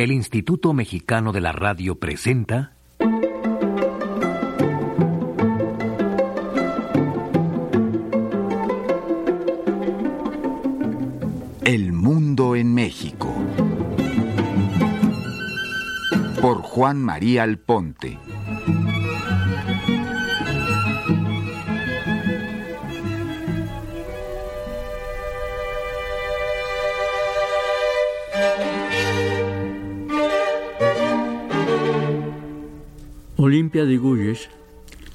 El Instituto Mexicano de la Radio presenta El Mundo en México por Juan María Alponte. Olimpia de Gouges,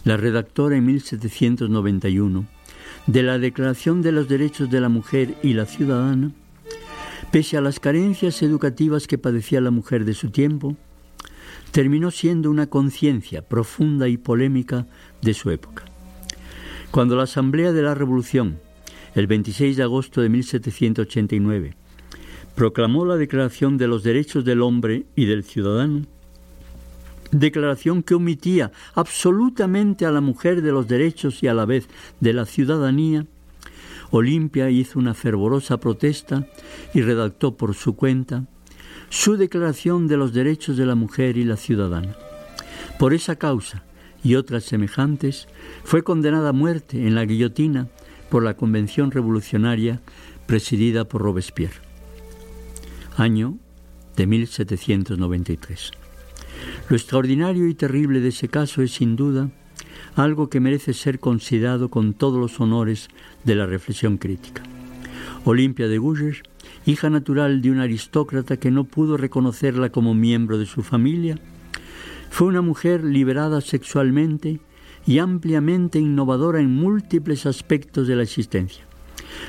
la redactora en 1791 de la Declaración de los Derechos de la Mujer y la Ciudadana, pese a las carencias educativas que padecía la mujer de su tiempo, terminó siendo una conciencia profunda y polémica de su época. Cuando la Asamblea de la Revolución, el 26 de agosto de 1789, proclamó la Declaración de los Derechos del Hombre y del Ciudadano, declaración que omitía absolutamente a la mujer de los derechos y a la vez de la ciudadanía, Olimpia hizo una fervorosa protesta y redactó por su cuenta su Declaración de los Derechos de la Mujer y la Ciudadana. Por esa causa y otras semejantes, fue condenada a muerte en la guillotina por la Convención Revolucionaria presidida por Robespierre. Año de 1793. Lo extraordinario y terrible de ese caso es sin duda algo que merece ser considerado con todos los honores de la reflexión crítica. Olimpia de Gouges hija natural de un aristócrata que no pudo reconocerla como miembro de su familia, fue una mujer liberada sexualmente y ampliamente innovadora en múltiples aspectos de la existencia.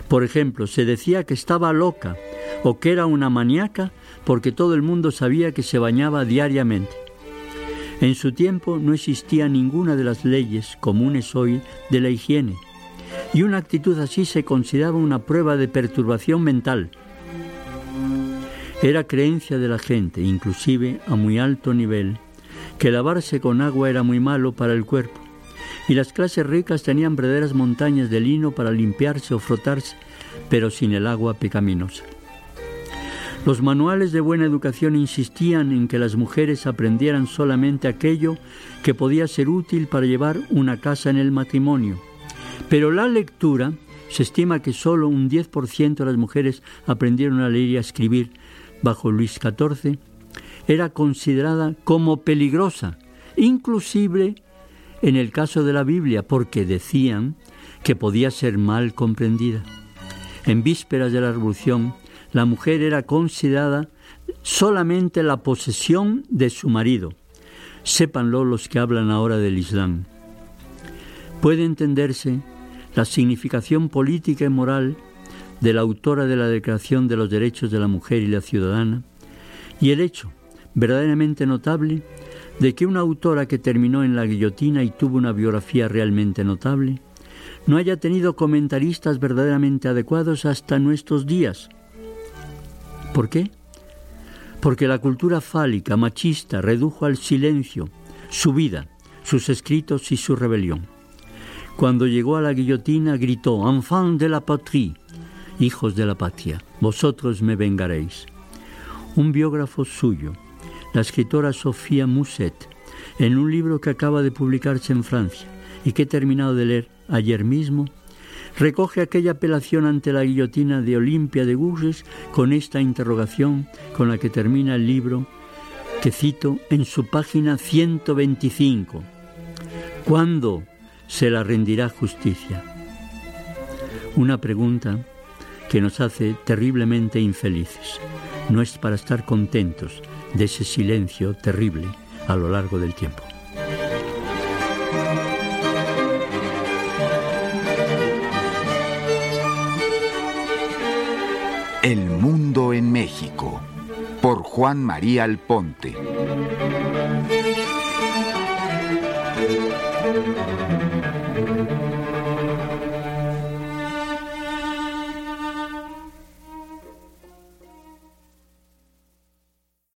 Por ejemplo, se decía que estaba loca o que era una maníaca porque todo el mundo sabía que se bañaba diariamente. En su tiempo no existía ninguna de las leyes comunes hoy de la higiene, y una actitud así se consideraba una prueba de perturbación mental, era creencia de la gente, inclusive a muy alto nivel, que lavarse con agua era muy malo para el cuerpo, y las clases ricas tenían verdaderas montañas de lino para limpiarse o frotarse, pero sin el agua pecaminosa. Los manuales de buena educación insistían en que las mujeres aprendieran solamente aquello que podía ser útil para llevar una casa en el matrimonio, pero la lectura se estima que solo un 10% de las mujeres aprendieron a leer y a escribir bajo Luis XIV, era considerada como peligrosa, inclusive en el caso de la Biblia, porque decían que podía ser mal comprendida. En vísperas de la Revolución, la mujer era considerada solamente la posesión de su marido. Sépanlo los que hablan ahora del Islam. Puede entenderse la significación política y moral de la autora de la Declaración de los Derechos de la Mujer y la Ciudadana, y el hecho, verdaderamente notable, de que una autora que terminó en la guillotina y tuvo una biografía realmente notable, no haya tenido comentaristas verdaderamente adecuados hasta nuestros días. ¿Por qué? Porque la cultura fálica, machista, redujo al silencio su vida, sus escritos y su rebelión. Cuando llegó a la guillotina gritó, Enfant de la patrie, hijos de la patria, vosotros me vengaréis. Un biógrafo suyo, la escritora Sofía Musset, en un libro que acaba de publicarse en Francia y que he terminado de leer ayer mismo, recoge aquella apelación ante la guillotina de Olimpia de Gouges con esta interrogación con la que termina el libro que cito en su página 125. ¿Cuándo se la rendirá justicia? Una pregunta que nos hace terriblemente infelices. No es para estar contentos de ese silencio terrible a lo largo del tiempo. El mundo en México por Juan María Alponte.